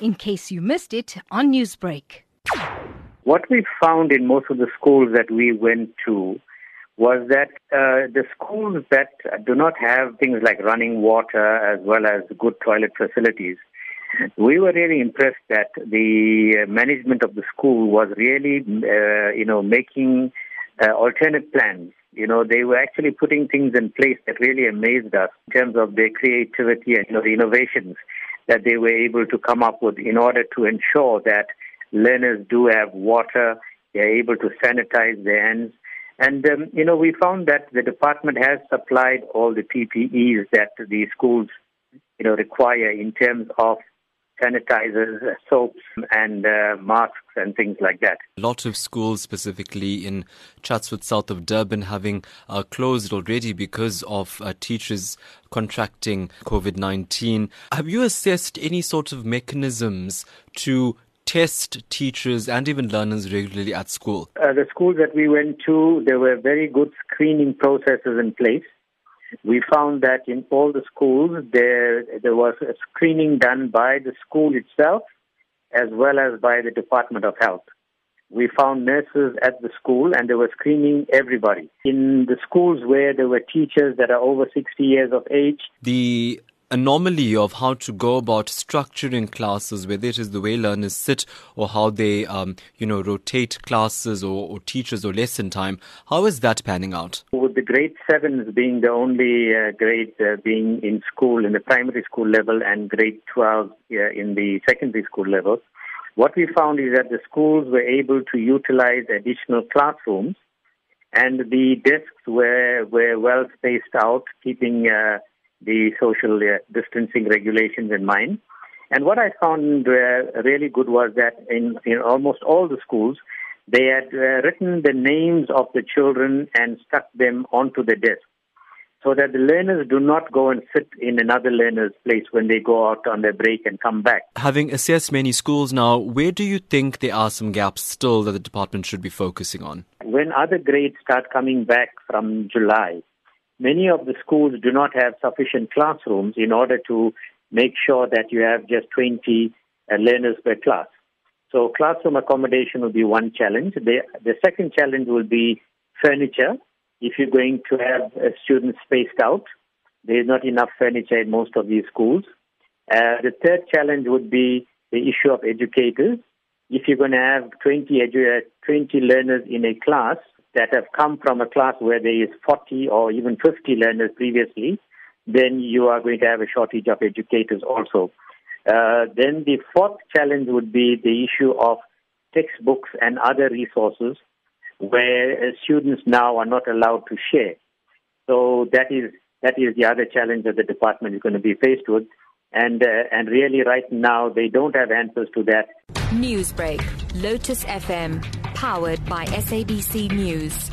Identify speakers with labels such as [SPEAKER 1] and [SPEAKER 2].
[SPEAKER 1] in case you missed it on Newsbreak.
[SPEAKER 2] What we found in most of the schools that we went to was that uh, the schools that do not have things like running water as well as good toilet facilities, we were really impressed that the management of the school was really, uh, you know, making uh, alternate plans. You know, they were actually putting things in place that really amazed us in terms of their creativity and you know, the innovations that they were able to come up with in order to ensure that learners do have water, they're able to sanitize their hands. And, um, you know, we found that the department has supplied all the PPEs that the schools, you know, require in terms of sanitizers, soaps, and uh, masks and things like that.
[SPEAKER 3] A lot of schools, specifically in Chatsworth, south of Durban, having uh, closed already because of uh, teachers contracting COVID 19. Have you assessed any sort of mechanisms to test teachers and even learners regularly at school?
[SPEAKER 2] Uh, the schools that we went to, there were very good screening processes in place. We found that in all the schools, there, there was a screening done by the school itself as well as by the Department of Health. We found nurses at the school and they were screening everybody. In the schools where there were teachers that are over 60 years of age,
[SPEAKER 3] the anomaly of how to go about structuring classes, whether it is the way learners sit or how they, um, you know, rotate classes or, or, teachers or lesson time. How is that panning out?
[SPEAKER 2] The grade sevens being the only uh, grade uh, being in school, in the primary school level, and grade 12 uh, in the secondary school level, what we found is that the schools were able to utilize additional classrooms and the desks were, were well spaced out, keeping uh, the social uh, distancing regulations in mind. And what I found uh, really good was that in, in almost all the schools, they had uh, written the names of the children and stuck them onto the desk so that the learners do not go and sit in another learner's place when they go out on their break and come back.
[SPEAKER 3] Having assessed many schools now, where do you think there are some gaps still that the department should be focusing on?
[SPEAKER 2] When other grades start coming back from July, many of the schools do not have sufficient classrooms in order to make sure that you have just 20 uh, learners per class. So classroom accommodation will be one challenge. The, the second challenge will be furniture. If you're going to have uh, students spaced out, there's not enough furniture in most of these schools. Uh, the third challenge would be the issue of educators. If you're going to have 20, edu- uh, 20 learners in a class, that have come from a class where there is 40 or even 50 learners previously, then you are going to have a shortage of educators also. Uh, then the fourth challenge would be the issue of textbooks and other resources where students now are not allowed to share. So that is that is the other challenge that the department is going to be faced with. And, uh, and really, right now, they don't have answers to that.
[SPEAKER 4] Newsbreak, Lotus FM, powered by SABC News.